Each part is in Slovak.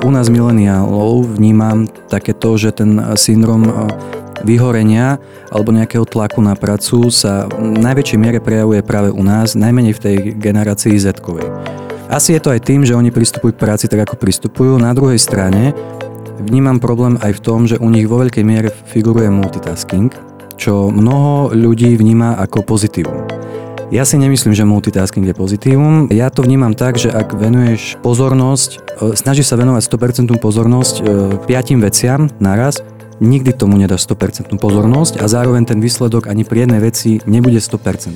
U nás mileniálov vnímam také to, že ten syndrom e, vyhorenia alebo nejakého tlaku na pracu sa v najväčšej miere prejavuje práve u nás, najmenej v tej generácii z Asi je to aj tým, že oni pristupujú k práci tak, ako pristupujú. Na druhej strane vnímam problém aj v tom, že u nich vo veľkej miere figuruje multitasking, čo mnoho ľudí vníma ako pozitívum. Ja si nemyslím, že multitasking je pozitívum. Ja to vnímam tak, že ak venuješ pozornosť, e, snažíš sa venovať 100% pozornosť e, piatim veciam naraz, nikdy tomu nedáš 100% pozornosť a zároveň ten výsledok ani pri jednej veci nebude 100%.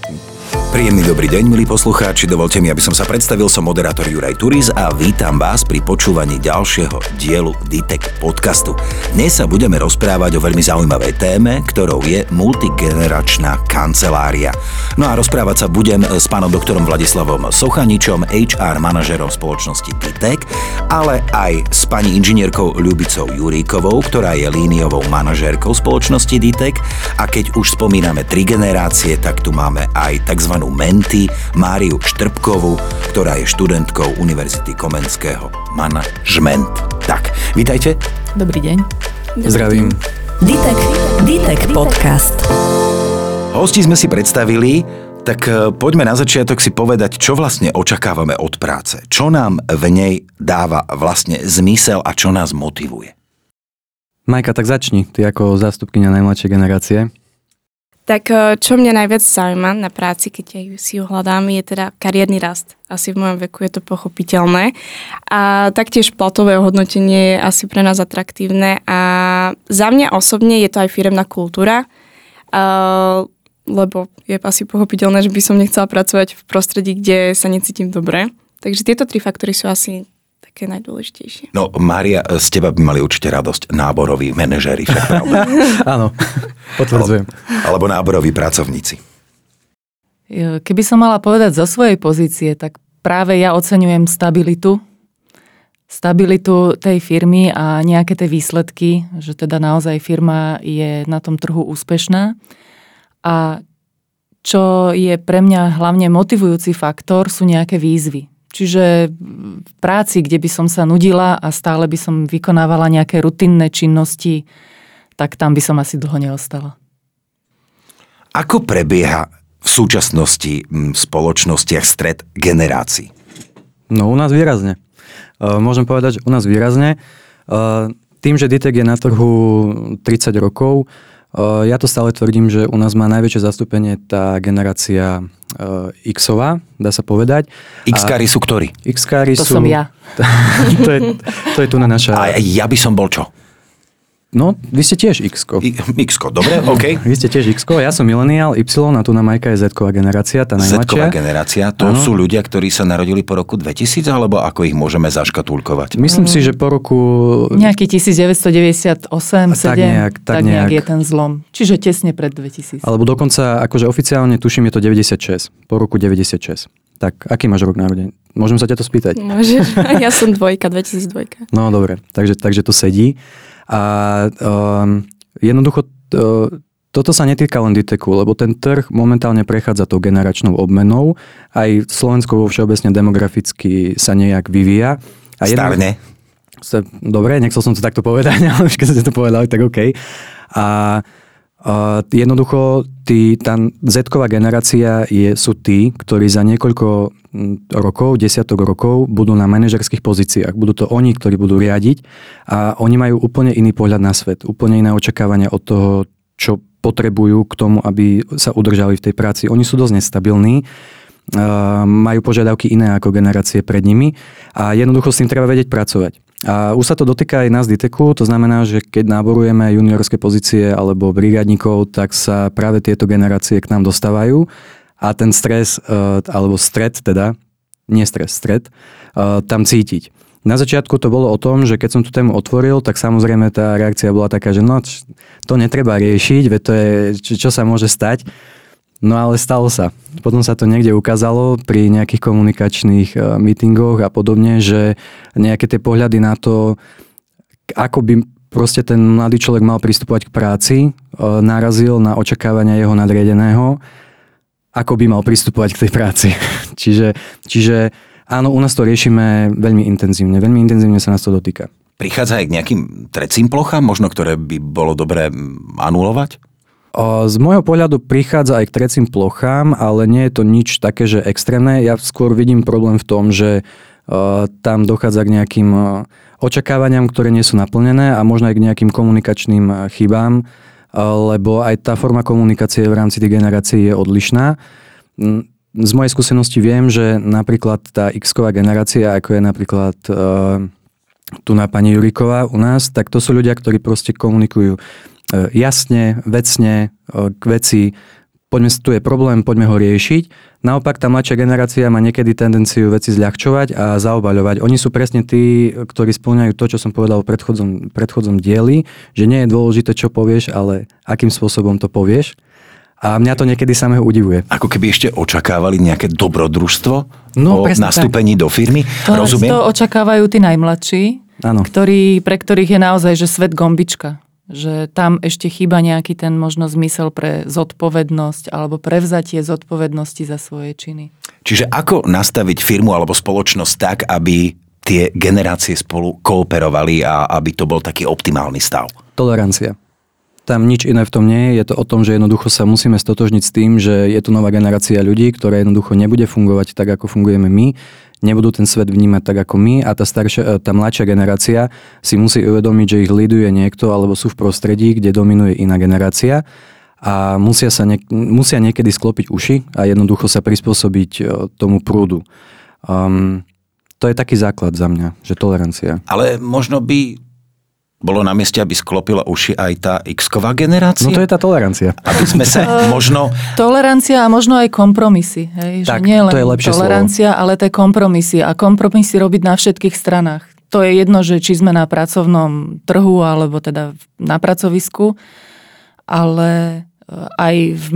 Príjemný dobrý deň, milí poslucháči. Dovolte mi, aby som sa predstavil. Som moderátor Juraj Turiz a vítam vás pri počúvaní ďalšieho dielu DITEK podcastu. Dnes sa budeme rozprávať o veľmi zaujímavej téme, ktorou je multigeneračná kancelária. No a rozprávať sa budem s pánom doktorom Vladislavom Sochaničom, HR manažerom spoločnosti DITEK, ale aj s pani inžinierkou Ľubicou Juríkovou, ktorá je líniovou manažérkou spoločnosti DITEK. A keď už spomíname tri generácie, tak tu máme aj tzv Menty, Máriu Štrbkovú, ktorá je študentkou Univerzity Komenského manažment. Tak, vítajte. Dobrý deň. Zdravím. Ditek, Ditek podcast. Hosti sme si predstavili, tak e, poďme na začiatok si povedať, čo vlastne očakávame od práce. Čo nám v nej dáva vlastne zmysel a čo nás motivuje. Majka, tak začni, ty ako zástupkynia najmladšej generácie. Tak eh, čo mňa najviac zaujíma na práci, keď si ju hľadám, je teda kariérny rast. Asi v mojom veku je to pochopiteľné. A taktiež platové hodnotenie je asi pre nás atraktívne. A za mňa osobne je to aj firemná kultúra, uh, lebo je asi pochopiteľné, že by som nechcela pracovať v prostredí, kde sa necítim dobre. Takže tieto tri faktory sú asi také najdôležitejšie. No, Mária, z teba by mali určite radosť náboroví manažéri, však pravda? Áno, potvrdzujem. Alebo náboroví pracovníci. Keby som mala povedať zo svojej pozície, tak práve ja oceňujem stabilitu, stabilitu tej firmy a nejaké tie výsledky, že teda naozaj firma je na tom trhu úspešná. A čo je pre mňa hlavne motivujúci faktor, sú nejaké výzvy. Čiže v práci, kde by som sa nudila a stále by som vykonávala nejaké rutinné činnosti, tak tam by som asi dlho neostala. Ako prebieha v súčasnosti v spoločnostiach stred generácií? No u nás výrazne. E, môžem povedať, že u nás výrazne. E, tým, že DITEK je na trhu 30 rokov, e, ja to stále tvrdím, že u nás má najväčšie zastúpenie tá generácia X-ová, dá sa povedať. X-kári sú ktorí? X-kári to sú... som ja. to, je, to je tu na naša... A ja by som bol čo? No, vy ste tiež X-ko. X-ko, dobre, OK. vy ste tiež X-ko, ja som mileniál Y a tu na Majka je Z-ková generácia, tá najmladšia. Z-ková generácia, to ano. sú ľudia, ktorí sa narodili po roku 2000, alebo ako ich môžeme zaškatulkovať? Myslím si, že po roku... Nejaký 1998, 7, tak nejak, tak, tak nejak. nejak je ten zlom. Čiže tesne pred 2000. Alebo dokonca, akože oficiálne tuším, je to 96, po roku 96. Tak, aký máš rok narodenia? Môžem sa ťa to spýtať? Môžeš, ja som dvojka, 2002. No dobre, takže, takže to sedí. A um, jednoducho to, toto sa netýka len Diteku, lebo ten trh momentálne prechádza tou generačnou obmenou. Aj Slovensko vo všeobecne demograficky sa nejak vyvíja. A Starne. Sa, dobre, nechcel som to takto povedať, ale keď ste to povedali, tak OK. A Jednoducho, tí, tá z generácia je, sú tí, ktorí za niekoľko rokov, desiatok rokov budú na manažerských pozíciách. Budú to oni, ktorí budú riadiť a oni majú úplne iný pohľad na svet, úplne iné očakávania od toho, čo potrebujú k tomu, aby sa udržali v tej práci. Oni sú dosť nestabilní, majú požiadavky iné ako generácie pred nimi a jednoducho s tým treba vedieť pracovať. A už sa to dotýka aj nás Diteku, to znamená, že keď náborujeme juniorské pozície alebo brigádnikov, tak sa práve tieto generácie k nám dostávajú a ten stres, e, alebo stred teda, nie stres, stred, e, tam cítiť. Na začiatku to bolo o tom, že keď som tú tému otvoril, tak samozrejme tá reakcia bola taká, že no, to netreba riešiť, veď to je, čo sa môže stať. No ale stalo sa. Potom sa to niekde ukázalo pri nejakých komunikačných uh, meetingoch a podobne, že nejaké tie pohľady na to, ako by proste ten mladý človek mal pristupovať k práci, uh, narazil na očakávania jeho nadriedeného, ako by mal pristupovať k tej práci. čiže, čiže Áno, u nás to riešime veľmi intenzívne. Veľmi intenzívne sa nás to dotýka. Prichádza aj k nejakým trecím plochám, možno ktoré by bolo dobré anulovať? Z môjho pohľadu prichádza aj k trecím plochám, ale nie je to nič také, že extrémne. Ja skôr vidím problém v tom, že tam dochádza k nejakým očakávaniam, ktoré nie sú naplnené a možno aj k nejakým komunikačným chybám, lebo aj tá forma komunikácie v rámci tých generácií je odlišná. Z mojej skúsenosti viem, že napríklad tá X-ková generácia, ako je napríklad tu na pani Juriková u nás, tak to sú ľudia, ktorí proste komunikujú E, jasne, vecne, e, k veci, poďme, tu je problém, poďme ho riešiť. Naopak tá mladšia generácia má niekedy tendenciu veci zľahčovať a zaobaľovať. Oni sú presne tí, ktorí spĺňajú to, čo som povedal v predchodzom, predchodzom dieli, že nie je dôležité, čo povieš, ale akým spôsobom to povieš. A mňa to niekedy samého udivuje. Ako keby ešte očakávali nejaké dobrodružstvo no, o nastúpení tak. do firmy. To, Rozumiem? To očakávajú tí najmladší. Ktorí, pre ktorých je naozaj že svet gombička že tam ešte chýba nejaký ten možno zmysel pre zodpovednosť alebo prevzatie zodpovednosti za svoje činy. Čiže ako nastaviť firmu alebo spoločnosť tak, aby tie generácie spolu kooperovali a aby to bol taký optimálny stav? Tolerancia. Tam nič iné v tom nie je. Je to o tom, že jednoducho sa musíme stotožniť s tým, že je tu nová generácia ľudí, ktorá jednoducho nebude fungovať tak, ako fungujeme my nebudú ten svet vnímať tak ako my a tá, staršia, e, tá mladšia generácia si musí uvedomiť, že ich liduje niekto alebo sú v prostredí, kde dominuje iná generácia a musia, sa niek- musia niekedy sklopiť uši a jednoducho sa prispôsobiť e, tomu prúdu. Um, to je taký základ za mňa, že tolerancia. Ale možno by bolo na mieste, aby sklopila uši aj tá X-ková generácia? No to je tá tolerancia. Aby sme sa možno... Tolerancia a možno aj kompromisy. Hej? Tak, že nie len to je lepšie tolerancia, slovo. ale tie kompromisy. A kompromisy robiť na všetkých stranách. To je jedno, že či sme na pracovnom trhu, alebo teda na pracovisku, ale e, aj v,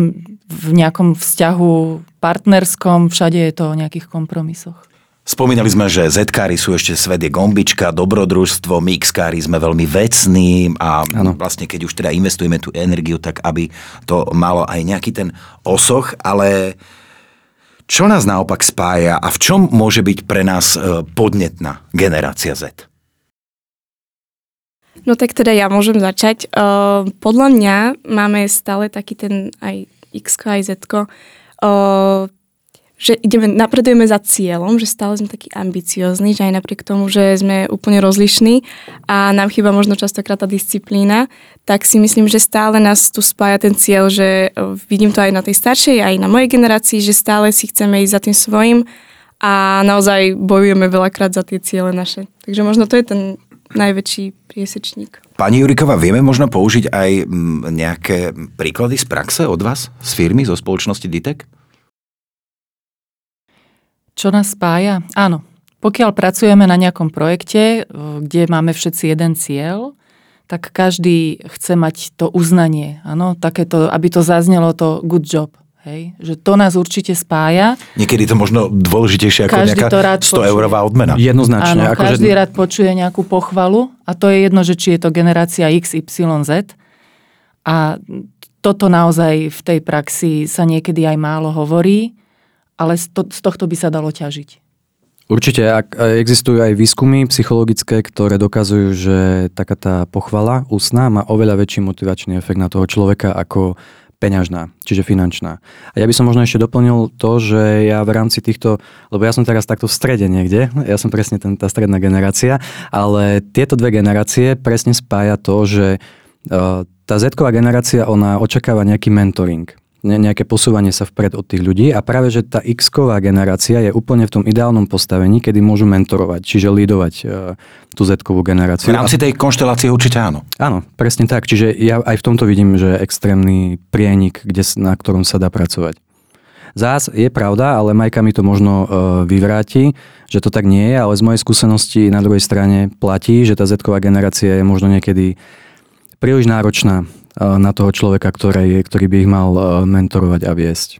v nejakom vzťahu partnerskom, všade je to o nejakých kompromisoch. Spomínali sme, že z sú ešte svet je gombička, dobrodružstvo, my x sme veľmi vecní a ano. vlastne keď už teda investujeme tú energiu, tak aby to malo aj nejaký ten osoch, ale čo nás naopak spája a v čom môže byť pre nás e, podnetná generácia Z? No tak teda ja môžem začať. Uh, podľa mňa máme stále taký ten aj X aj Z. Uh, že ideme, napredujeme za cieľom, že stále sme takí ambiciozni, že aj napriek tomu, že sme úplne rozlišní a nám chýba možno častokrát tá disciplína, tak si myslím, že stále nás tu spája ten cieľ, že e, vidím to aj na tej staršej, aj na mojej generácii, že stále si chceme ísť za tým svojim a naozaj bojujeme veľakrát za tie ciele naše. Takže možno to je ten najväčší priesečník. Pani Juriková, vieme možno použiť aj nejaké príklady z praxe od vás, z firmy, zo spoločnosti DITEK? Čo nás spája? Áno. Pokiaľ pracujeme na nejakom projekte, kde máme všetci jeden cieľ, tak každý chce mať to uznanie. Áno, takéto, aby to zaznelo to good job. Hej? Že to nás určite spája. Niekedy to možno dôležitejšie ako každý nejaká 100 eurová odmena. Jednoznačne. Áno, ako každý že... rád počuje nejakú pochvalu a to je jedno, že či je to generácia X, Y, Z. A toto naozaj v tej praxi sa niekedy aj málo hovorí ale z, to, z tohto by sa dalo ťažiť. Určite, ak existujú aj výskumy psychologické, ktoré dokazujú, že taká tá pochvala ústna má oveľa väčší motivačný efekt na toho človeka ako peňažná, čiže finančná. A ja by som možno ešte doplnil to, že ja v rámci týchto, lebo ja som teraz takto v strede niekde, ja som presne ten, tá stredná generácia, ale tieto dve generácie presne spája to, že uh, tá z generácia, ona očakáva nejaký mentoring nejaké posúvanie sa vpred od tých ľudí a práve, že tá X-ková generácia je úplne v tom ideálnom postavení, kedy môžu mentorovať, čiže lídovať uh, tú Z-kovú generáciu. V rámci tej konštelácie určite áno. Áno, presne tak. Čiže ja aj v tomto vidím, že extrémny prienik, kde, na ktorom sa dá pracovať. Zás je pravda, ale Majka mi to možno uh, vyvráti, že to tak nie je, ale z mojej skúsenosti na druhej strane platí, že tá Z-ková generácia je možno niekedy príliš náročná na toho človeka, ktorý, ktorý by ich mal mentorovať a viesť.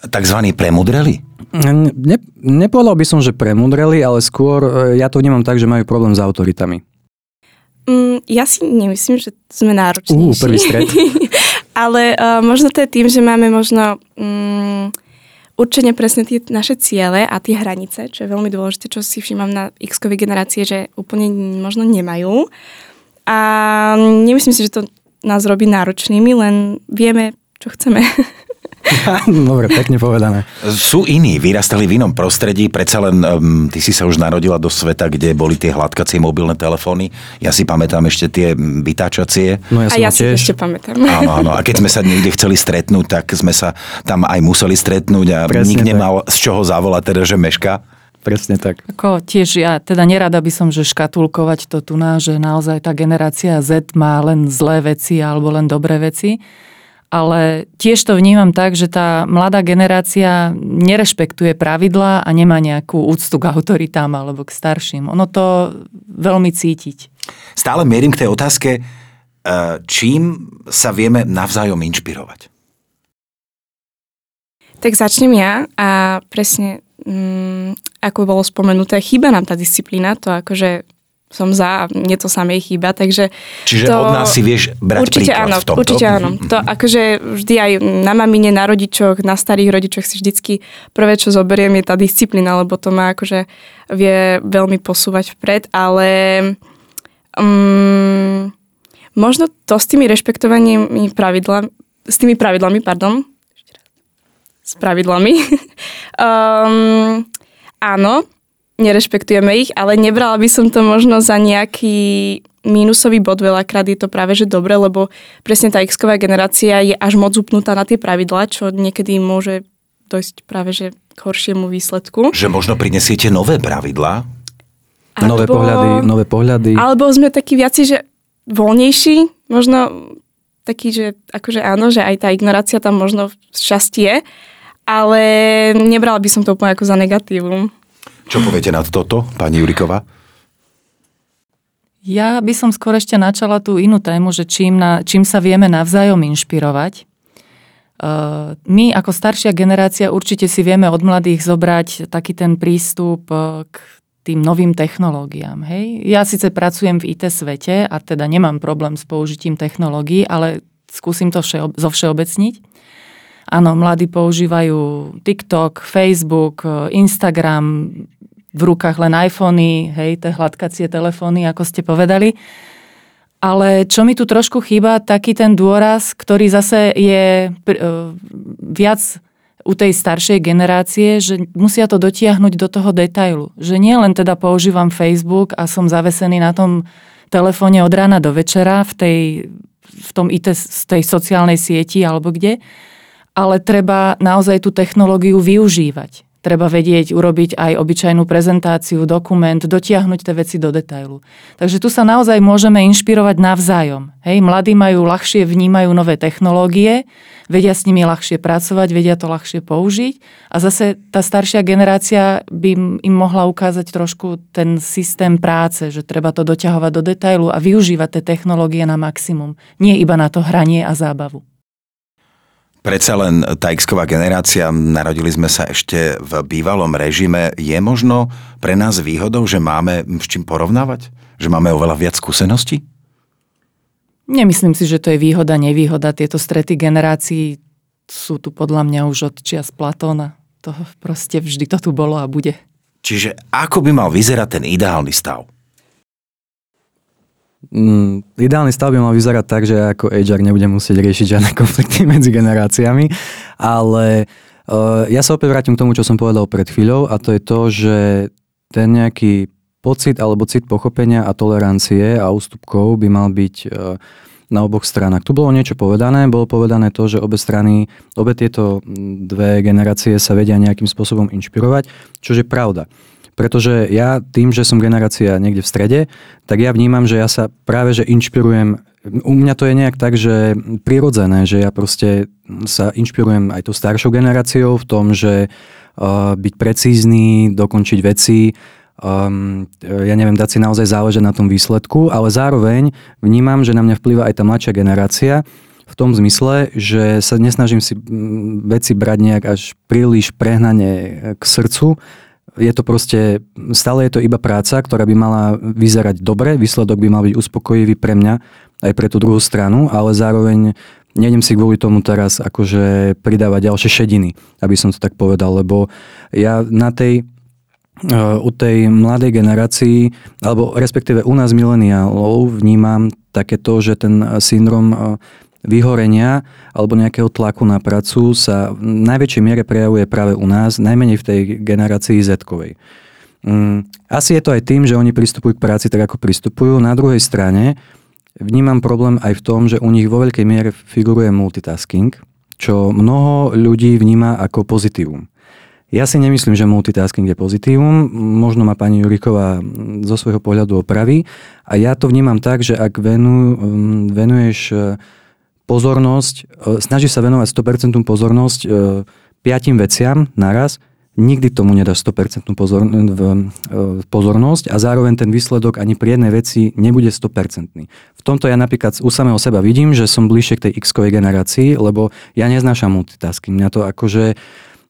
Takzvaní premudreli? Ne, nepovedal by som, že premudreli, ale skôr e, ja to vnímam tak, že majú problém s autoritami. Mm, ja si nemyslím, že sme náročnejší. Uh, prvý stred. ale uh, možno to je tým, že máme možno um, určite presne tie naše ciele a tie hranice, čo je veľmi dôležité, čo si všímam na x generácie, že úplne možno nemajú. A nemyslím si, že to nás robí náročnými, len vieme, čo chceme. Dobre, pekne povedané. Sú iní, vyrastali v inom prostredí, predsa len um, ty si sa už narodila do sveta, kde boli tie hladkacie mobilné telefóny. Ja si pamätám ešte tie vytáčacie. No ja a ja si tiež. ešte pamätám. Áno, áno. A keď sme sa niekde chceli stretnúť, tak sme sa tam aj museli stretnúť a Presne nik tak. nemal z čoho zavolať, teda, že meška. Presne tak. Ako tiež ja teda nerada by som, že škatulkovať to tu na, že naozaj tá generácia Z má len zlé veci alebo len dobré veci. Ale tiež to vnímam tak, že tá mladá generácia nerešpektuje pravidlá a nemá nejakú úctu k autoritám alebo k starším. Ono to veľmi cítiť. Stále mierim k tej otázke, e, čím sa vieme navzájom inšpirovať. Tak začnem ja a presne, mm, ako bolo spomenuté, chýba nám tá disciplína, to akože som za, a mne to samej chýba, takže... Čiže to, od nás si vieš brať určite príklad áno, v tomto? Určite áno. To akože vždy aj na mamine, na rodičoch, na starých rodičoch si vždycky prvé, čo zoberiem, je tá disciplína, lebo to ma akože vie veľmi posúvať vpred, ale um, možno to s tými rešpektovaním pravidlami, s tými pravidlami, pardon, s pravidlami, um, áno, nerešpektujeme ich, ale nebrala by som to možno za nejaký mínusový bod, veľakrát je to práve že dobre, lebo presne tá x generácia je až moc upnutá na tie pravidlá, čo niekedy môže dojsť práve že k horšiemu výsledku. Že možno prinesiete nové pravidlá? Nové pohľady, nové pohľady. Alebo sme takí viaci, že voľnejší, možno taký, že akože áno, že aj tá ignorácia tam možno z časti je, ale nebrala by som to úplne ako za negatívum. Čo poviete na toto, pani Juriková? Ja by som skôr ešte načala tú inú tému, že čím, na, čím sa vieme navzájom inšpirovať. Uh, my ako staršia generácia určite si vieme od mladých zobrať taký ten prístup uh, k tým novým technológiám. Hej? Ja síce pracujem v IT svete a teda nemám problém s použitím technológií, ale skúsim to všeo- zovšeobecniť. Áno, mladí používajú TikTok, Facebook, uh, Instagram, v rukách len iPhony, hej, tie hladkacie telefóny, ako ste povedali. Ale čo mi tu trošku chýba, taký ten dôraz, ktorý zase je e, viac u tej staršej generácie, že musia to dotiahnuť do toho detailu. Že nie len teda používam Facebook a som zavesený na tom telefóne od rána do večera v tej, v tom IT, z tej sociálnej sieti alebo kde, ale treba naozaj tú technológiu využívať. Treba vedieť urobiť aj obyčajnú prezentáciu, dokument, dotiahnuť tie veci do detailu. Takže tu sa naozaj môžeme inšpirovať navzájom. Hej, mladí majú ľahšie, vnímajú nové technológie, vedia s nimi ľahšie pracovať, vedia to ľahšie použiť a zase tá staršia generácia by im mohla ukázať trošku ten systém práce, že treba to doťahovať do detailu a využívať tie technológie na maximum. Nie iba na to hranie a zábavu. Predsa len tá x generácia, narodili sme sa ešte v bývalom režime. Je možno pre nás výhodou, že máme s čím porovnávať? Že máme oveľa viac skúseností? Nemyslím si, že to je výhoda, nevýhoda. Tieto strety generácií sú tu podľa mňa už od čias Platóna. To proste vždy to tu bolo a bude. Čiže ako by mal vyzerať ten ideálny stav? Mm, ideálny stav by mal vyzerať tak, že ako HR nebude musieť riešiť žiadne konflikty medzi generáciami, ale uh, ja sa opäť vrátim k tomu, čo som povedal pred chvíľou a to je to, že ten nejaký pocit alebo cit pochopenia a tolerancie a ústupkov by mal byť uh, na oboch stranách. Tu bolo niečo povedané, bolo povedané to, že obe strany, obe tieto dve generácie sa vedia nejakým spôsobom inšpirovať, čo je pravda. Pretože ja tým, že som generácia niekde v strede, tak ja vnímam, že ja sa práve že inšpirujem. U mňa to je nejak tak, že prirodzené, že ja proste sa inšpirujem aj tou staršou generáciou v tom, že uh, byť precízny, dokončiť veci, um, ja neviem, dať si naozaj záležať na tom výsledku, ale zároveň vnímam, že na mňa vplýva aj tá mladšia generácia, v tom zmysle, že sa nesnažím si mm, veci brať nejak až príliš prehnane k srdcu, je to proste, stále je to iba práca, ktorá by mala vyzerať dobre, výsledok by mal byť uspokojivý pre mňa, aj pre tú druhú stranu, ale zároveň nejdem si kvôli tomu teraz akože pridávať ďalšie šediny, aby som to tak povedal, lebo ja na tej u tej mladej generácii, alebo respektíve u nás mileniálov vnímam takéto, že ten syndrom vyhorenia alebo nejakého tlaku na pracu sa v najväčšej miere prejavuje práve u nás, najmenej v tej generácii Z-kovej. Mm, asi je to aj tým, že oni pristupujú k práci tak, ako pristupujú. Na druhej strane vnímam problém aj v tom, že u nich vo veľkej miere figuruje multitasking, čo mnoho ľudí vníma ako pozitívum. Ja si nemyslím, že multitasking je pozitívum. Možno ma pani Juriková zo svojho pohľadu opraví. A ja to vnímam tak, že ak mm, venuješ e, pozornosť, e, snažíš sa venovať 100% pozornosť e, piatim veciam naraz, nikdy tomu nedáš 100% pozor, e, pozornosť a zároveň ten výsledok ani pri jednej veci nebude 100%. V tomto ja napríklad u samého seba vidím, že som bližšie k tej X-kovej generácii, lebo ja neznášam multitasking. Mňa to akože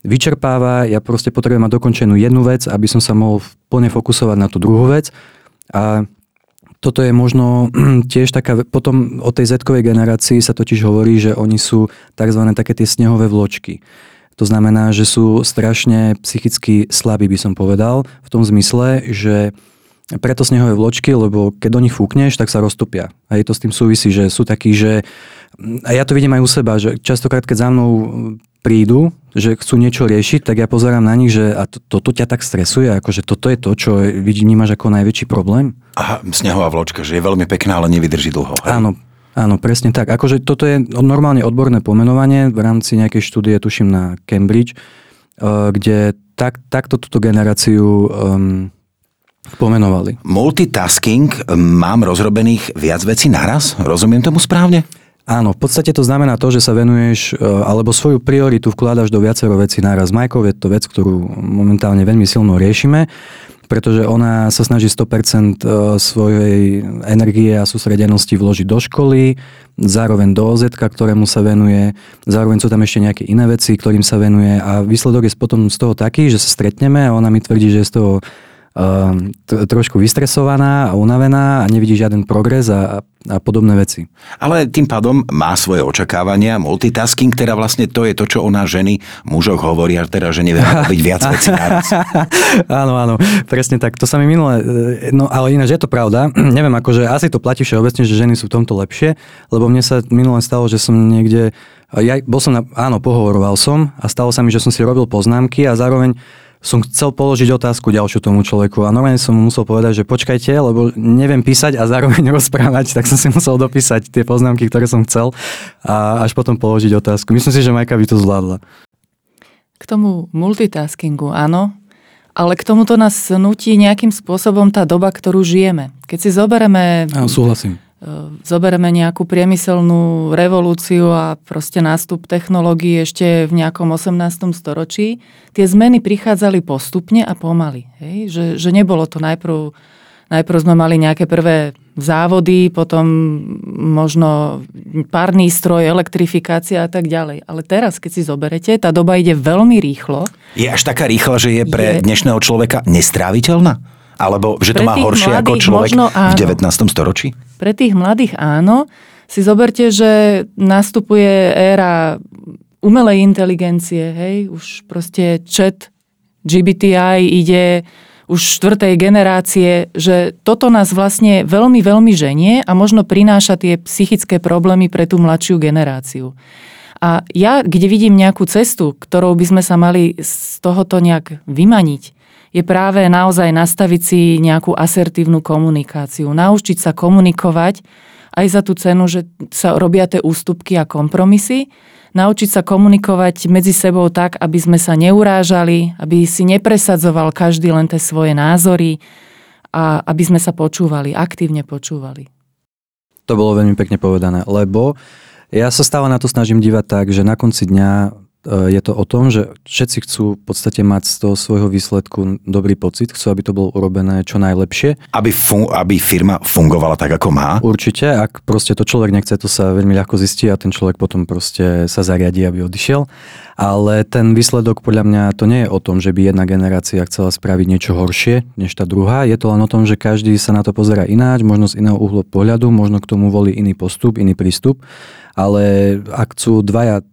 vyčerpáva, ja proste potrebujem mať dokončenú jednu vec, aby som sa mohol plne fokusovať na tú druhú vec. A toto je možno tiež taká, potom o tej Z-kovej generácii sa totiž hovorí, že oni sú tzv. také tie snehové vločky. To znamená, že sú strašne psychicky slabí, by som povedal, v tom zmysle, že preto snehové vločky, lebo keď do nich fúkneš, tak sa roztopia. A je to s tým súvisí, že sú takí, že... A ja to vidím aj u seba, že častokrát, keď za mnou prídu, že chcú niečo riešiť, tak ja pozerám na nich, že a to, toto ťa tak stresuje, akože toto je to, čo vnímaš ako najväčší problém. Aha, snehová vločka, že je veľmi pekná, ale nevydrží dlho. Hej? Áno, Áno, presne tak. Akože toto je normálne odborné pomenovanie v rámci nejakej štúdie, tuším na Cambridge, eh, kde tak, takto túto generáciu um, pomenovali. Multitasking, mám rozrobených viac vecí naraz? Rozumiem tomu správne? Áno, v podstate to znamená to, že sa venuješ, eh, alebo svoju prioritu vkladáš do viacero vecí naraz. Majkov je to vec, ktorú momentálne veľmi silno riešime pretože ona sa snaží 100% e, svojej energie a sústredenosti vložiť do školy, zároveň do OZ, ktorému sa venuje, zároveň sú tam ešte nejaké iné veci, ktorým sa venuje a výsledok je potom z toho taký, že sa stretneme a ona mi tvrdí, že je z toho trošku vystresovaná a unavená a nevidí žiaden progres a, a podobné veci. Ale tým pádom má svoje očakávania, multitasking, teda vlastne to je to, čo o nás ženy, mužoch hovoria, teda, že nevie robiť viac vecí naraz. áno, áno, presne tak. To sa mi minule, e, no ale ináč je to pravda. Neviem, akože asi to platí všeobecne, že ženy sú v tomto lepšie, lebo mne sa minule stalo, že som niekde, ja bol som na, áno, pohovoroval som a stalo sa mi, že som si robil poznámky a zároveň som chcel položiť otázku ďalšiu tomu človeku a normálne som mu musel povedať, že počkajte, lebo neviem písať a zároveň rozprávať, tak som si musel dopísať tie poznámky, ktoré som chcel a až potom položiť otázku. Myslím si, že Majka by to zvládla. K tomu multitaskingu, áno, ale k tomuto nás nutí nejakým spôsobom tá doba, ktorú žijeme. Keď si zoberieme... Áno, súhlasím zobereme nejakú priemyselnú revolúciu a proste nástup technológií ešte v nejakom 18. storočí, tie zmeny prichádzali postupne a pomaly. Hej? Že, že nebolo to najprv, najprv sme mali nejaké prvé závody, potom možno párny stroj, elektrifikácia a tak ďalej. Ale teraz, keď si zoberete, tá doba ide veľmi rýchlo. Je až taká rýchla, že je pre je... dnešného človeka nestráviteľná? Alebo že to má horšie ako človek v 19. storočí? Pre tých mladých áno. Si zoberte, že nastupuje éra umelej inteligencie, hej, už proste chat GBTI ide už štvrtej generácie, že toto nás vlastne veľmi, veľmi ženie a možno prináša tie psychické problémy pre tú mladšiu generáciu. A ja, kde vidím nejakú cestu, ktorou by sme sa mali z tohoto nejak vymaniť, je práve naozaj nastaviť si nejakú asertívnu komunikáciu. Naučiť sa komunikovať aj za tú cenu, že sa robia tie ústupky a kompromisy. Naučiť sa komunikovať medzi sebou tak, aby sme sa neurážali, aby si nepresadzoval každý len tie svoje názory a aby sme sa počúvali, aktívne počúvali. To bolo veľmi pekne povedané, lebo ja sa stále na to snažím dívať tak, že na konci dňa je to o tom, že všetci chcú v podstate mať z toho svojho výsledku dobrý pocit, chcú, aby to bolo urobené čo najlepšie. Aby, fun- aby firma fungovala tak, ako má? Určite, ak proste to človek nechce, to sa veľmi ľahko zistí a ten človek potom proste sa zariadí, aby odišiel. Ale ten výsledok podľa mňa to nie je o tom, že by jedna generácia chcela spraviť niečo horšie než tá druhá. Je to len o tom, že každý sa na to pozera ináč, možno z iného uhlu pohľadu, možno k tomu volí iný postup, iný prístup. Ale ak chcú dvaja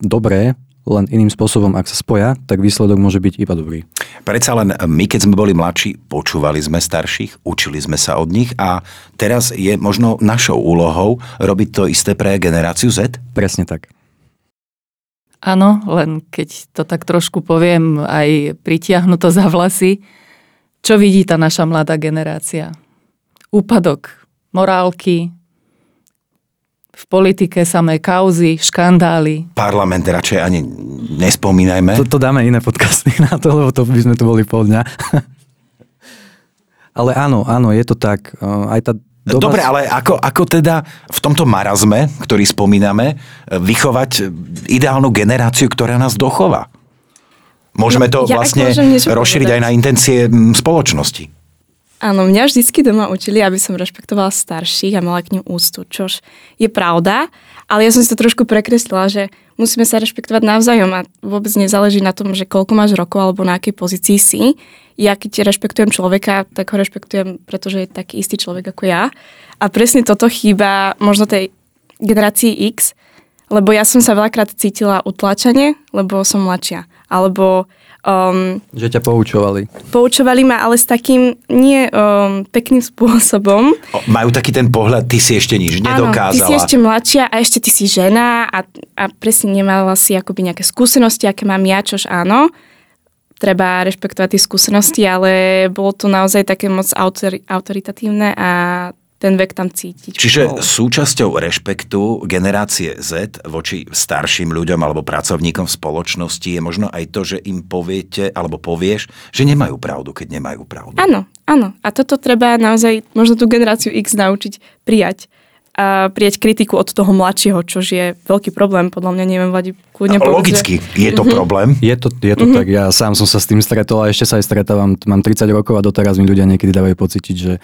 dobré, len iným spôsobom, ak sa spoja, tak výsledok môže byť iba dobrý. Predsa len my, keď sme boli mladší, počúvali sme starších, učili sme sa od nich a teraz je možno našou úlohou robiť to isté pre generáciu Z? Presne tak. Áno, len keď to tak trošku poviem, aj pritiahnuto za vlasy, čo vidí tá naša mladá generácia? Úpadok morálky, v politike samé kauzy, škandály. Parlament radšej ani nespomínajme. To, to dáme iné podcasty na to, lebo to by sme tu boli pol dňa. ale áno, áno, je to tak. Aj tá Doba... Dobre, ale ako, ako teda v tomto marazme, ktorý spomíname, vychovať ideálnu generáciu, ktorá nás dochová? Môžeme to no, ja vlastne rozšíriť aj na intencie spoločnosti. Áno, mňa vždycky doma učili, aby som rešpektovala starších a mala k nim úctu, čož je pravda, ale ja som si to trošku prekreslila, že musíme sa rešpektovať navzájom a vôbec nezáleží na tom, že koľko máš rokov alebo na akej pozícii si. Ja keď rešpektujem človeka, tak ho rešpektujem, pretože je taký istý človek ako ja. A presne toto chýba možno tej generácii X, lebo ja som sa veľakrát cítila utlačanie, lebo som mladšia. Alebo Um, že ťa poučovali. Poučovali ma, ale s takým nie um, pekným spôsobom. O, majú taký ten pohľad, ty si ešte nič nedokázala. Áno, ty si ešte mladšia a ešte ty si žena a, a presne nemala si akoby nejaké skúsenosti, aké mám ja, čož áno. Treba rešpektovať tie skúsenosti, ale bolo to naozaj také moc autor, autoritatívne a ten vek tam cítiť. Čiže bol. súčasťou rešpektu generácie Z voči starším ľuďom alebo pracovníkom v spoločnosti je možno aj to, že im poviete alebo povieš, že nemajú pravdu, keď nemajú pravdu. Áno, áno. A toto treba naozaj možno tú generáciu X naučiť prijať a prijať kritiku od toho mladšieho, čo je veľký problém, podľa mňa neviem, Vladi, kľudne povedz, Logicky, je to mm-hmm. problém. Je to, je to mm-hmm. tak, ja sám som sa s tým stretol a ešte sa aj stretávam, mám 30 rokov a doteraz mi ľudia niekedy dávajú pocítiť, že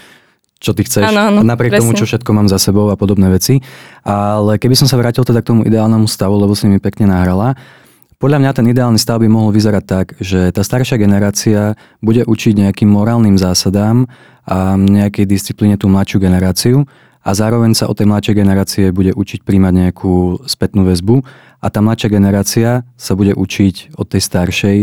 čo ty chceš, ano, ano, napriek presne. tomu, čo všetko mám za sebou a podobné veci. Ale keby som sa vrátil teda k tomu ideálnemu stavu, lebo si mi pekne nahrala, podľa mňa ten ideálny stav by mohol vyzerať tak, že tá staršia generácia bude učiť nejakým morálnym zásadám a nejakej disciplíne tú mladšiu generáciu a zároveň sa od tej mladšej generácie bude učiť príjmať nejakú spätnú väzbu a tá mladšia generácia sa bude učiť od tej staršej,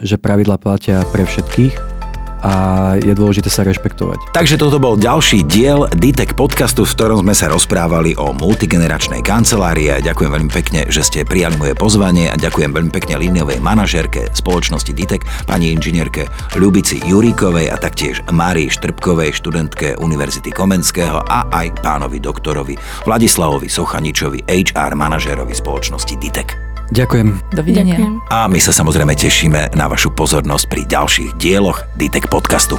že pravidla platia pre všetkých a je dôležité sa rešpektovať. Takže toto bol ďalší diel DTEC podcastu, v ktorom sme sa rozprávali o multigeneračnej kancelárii. Ďakujem veľmi pekne, že ste prijali moje pozvanie a ďakujem veľmi pekne líniovej manažerke spoločnosti DTEC, pani inžinierke Ľubici Juríkovej a taktiež Márii Štrbkovej, študentke Univerzity Komenského a aj pánovi doktorovi Vladislavovi Sochaničovi, HR manažerovi spoločnosti DTEC. Ďakujem. Dovidenia. Ďakujem. A my sa samozrejme tešíme na vašu pozornosť pri ďalších dieloch DTEC podcastu.